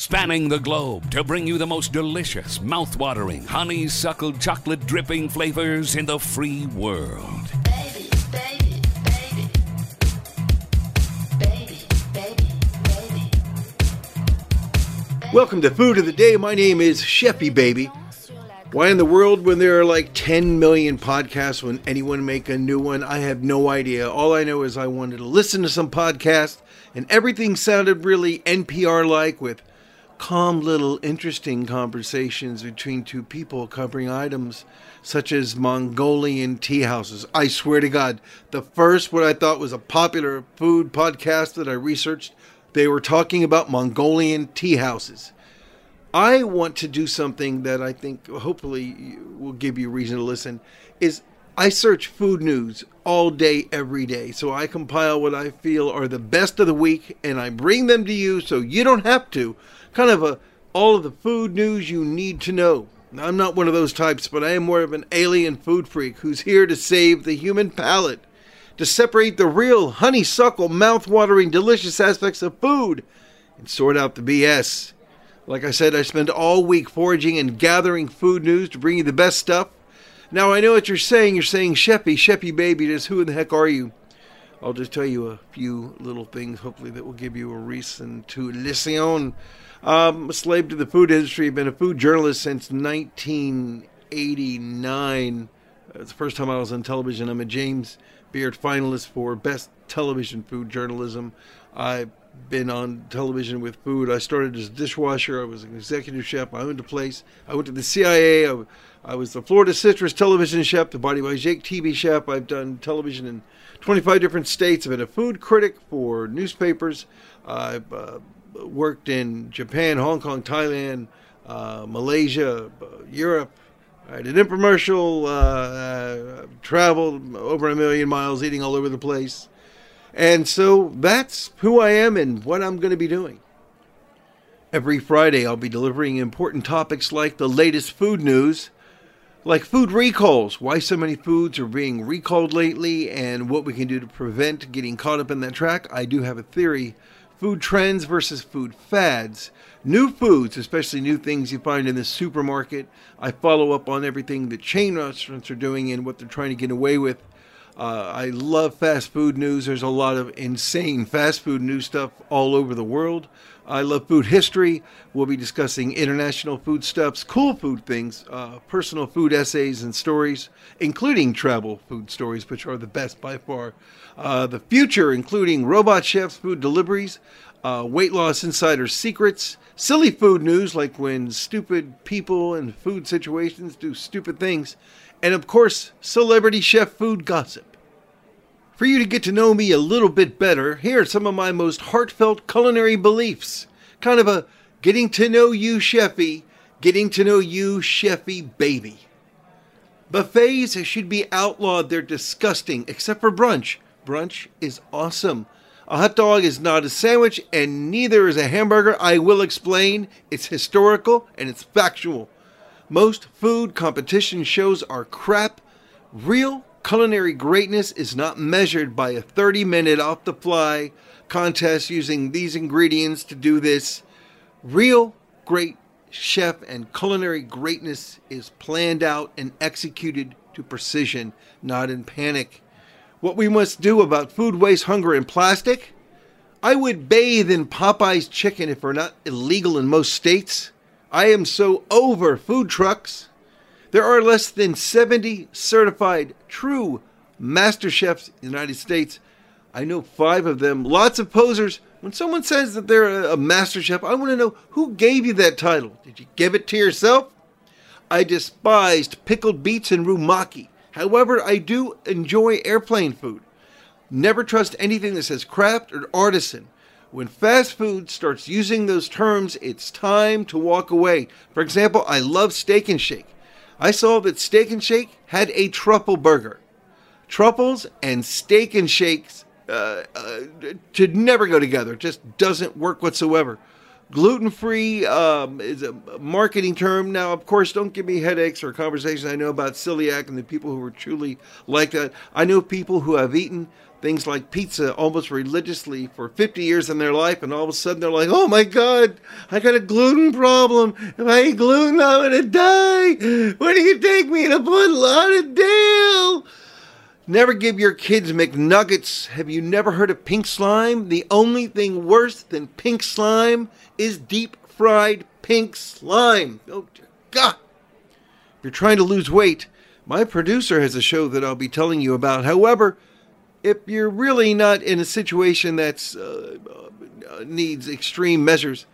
spanning the globe to bring you the most delicious, mouth-watering, honeysuckled, chocolate dripping flavors in the free world. Welcome to Food of the Day. My name is Sheppy Baby. Why in the world, when there are like 10 million podcasts, when anyone make a new one? I have no idea. All I know is I wanted to listen to some podcast, and everything sounded really NPR like with calm little interesting conversations between two people covering items such as Mongolian tea houses. I swear to God, the first what I thought was a popular food podcast that I researched they were talking about Mongolian tea houses. I want to do something that I think hopefully will give you reason to listen is I search food news all day every day. So I compile what I feel are the best of the week and I bring them to you so you don't have to. Kind of a all of the food news you need to know. Now, I'm not one of those types, but I am more of an alien food freak who's here to save the human palate to separate the real honeysuckle, mouth-watering, delicious aspects of food and sort out the BS. Like I said, I spend all week foraging and gathering food news to bring you the best stuff. Now I know what you're saying. You're saying, Sheppy, Sheppy baby, just who in the heck are you? I'll just tell you a few little things, hopefully, that will give you a reason to listen. Um, a slave to the food industry, been a food journalist since 1989. It's the first time I was on television. I'm a James Beard finalist for Best Television Food Journalism. I've been on television with food. I started as a dishwasher. I was an executive chef. I owned a place. I went to the CIA. I, I was the Florida Citrus television chef, the Body by Jake TV chef. I've done television in 25 different states. I've been a food critic for newspapers. I've uh, worked in Japan, Hong Kong, Thailand, uh, Malaysia, uh, Europe, I did infomercial, uh, uh, traveled over a million miles, eating all over the place. And so that's who I am and what I'm going to be doing. Every Friday, I'll be delivering important topics like the latest food news, like food recalls, why so many foods are being recalled lately, and what we can do to prevent getting caught up in that track. I do have a theory food trends versus food fads, new foods, especially new things you find in the supermarket. I follow up on everything the chain restaurants are doing and what they're trying to get away with. Uh, I love fast food news. There's a lot of insane fast food news stuff all over the world. I love food history. We'll be discussing international food stuffs, cool food things, uh, personal food essays and stories, including travel food stories, which are the best by far. Uh, the future, including robot chefs, food deliveries, uh, weight loss insider secrets, silly food news like when stupid people and food situations do stupid things, and of course, celebrity chef food gossip. For you to get to know me a little bit better, here are some of my most heartfelt culinary beliefs. Kind of a getting to know you, chefy, getting to know you, chefy baby. Buffets should be outlawed. They're disgusting, except for brunch. Brunch is awesome. A hot dog is not a sandwich, and neither is a hamburger. I will explain. It's historical and it's factual. Most food competition shows are crap. Real Culinary greatness is not measured by a 30 minute off the fly contest using these ingredients to do this. Real great chef and culinary greatness is planned out and executed to precision, not in panic. What we must do about food waste, hunger, and plastic? I would bathe in Popeye's chicken if it were not illegal in most states. I am so over food trucks. There are less than 70 certified true master chefs in the United States. I know five of them, lots of posers. When someone says that they're a master chef, I want to know who gave you that title. Did you give it to yourself? I despised pickled beets and rumaki. However, I do enjoy airplane food. Never trust anything that says craft or artisan. When fast food starts using those terms, it's time to walk away. For example, I love Steak and Shake. I saw that Steak and Shake had a truffle burger. Truffles and steak and shakes uh, uh, should never go together. It just doesn't work whatsoever. Gluten free um, is a marketing term. Now, of course, don't give me headaches or conversations I know about celiac and the people who are truly like that. I know people who have eaten things like pizza almost religiously for 50 years in their life, and all of a sudden they're like, oh my God, I got a gluten problem. If I eat gluten, I'm going to die. Where do you take me to Fort Lauderdale? Never give your kids McNuggets. Have you never heard of pink slime? The only thing worse than pink slime is deep fried pink slime. Oh, dear God. If you're trying to lose weight, my producer has a show that I'll be telling you about. However, if you're really not in a situation that uh, uh, needs extreme measures,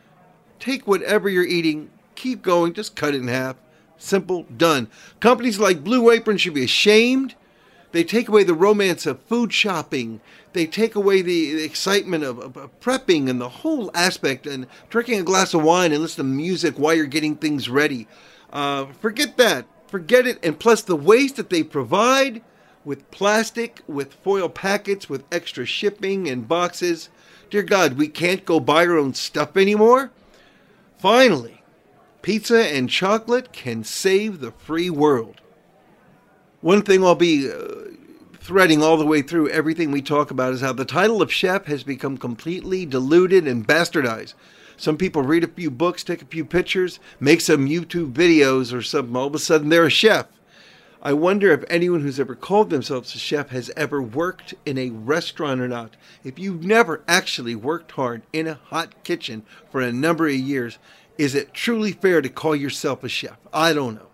take whatever you're eating, keep going, just cut it in half. Simple, done. Companies like Blue Apron should be ashamed. They take away the romance of food shopping. They take away the excitement of, of, of, prepping and the whole aspect and drinking a glass of wine and listening to music while you're getting things ready. Uh, forget that. Forget it. And plus, the waste that they provide with plastic, with foil packets, with extra shipping and boxes. Dear God, we can't go buy our own stuff anymore? Finally, pizza and chocolate can save the free world. One thing I'll be uh, threading all the way through everything we talk about is how the title of chef has become completely diluted and bastardized. Some people read a few books, take a few pictures, make some YouTube videos or something. All of a sudden, they're a chef. I wonder if anyone who's ever called themselves a chef has ever worked in a restaurant or not. If you've never actually worked hard in a hot kitchen for a number of years, is it truly fair to call yourself a chef? I don't know.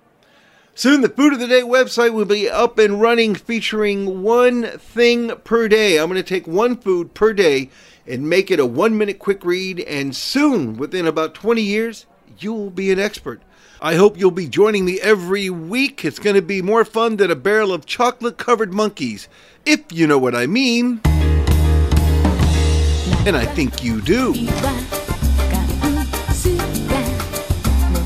Soon, the Food of the Day website will be up and running, featuring one thing per day. I'm going to take one food per day and make it a one minute quick read, and soon, within about 20 years, you will be an expert. I hope you'll be joining me every week. It's going to be more fun than a barrel of chocolate covered monkeys, if you know what I mean. And I think you do.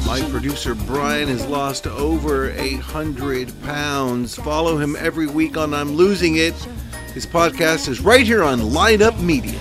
My producer Brian has lost over 800 pounds. Follow him every week on I'm Losing It. His podcast is right here on Line Up Media.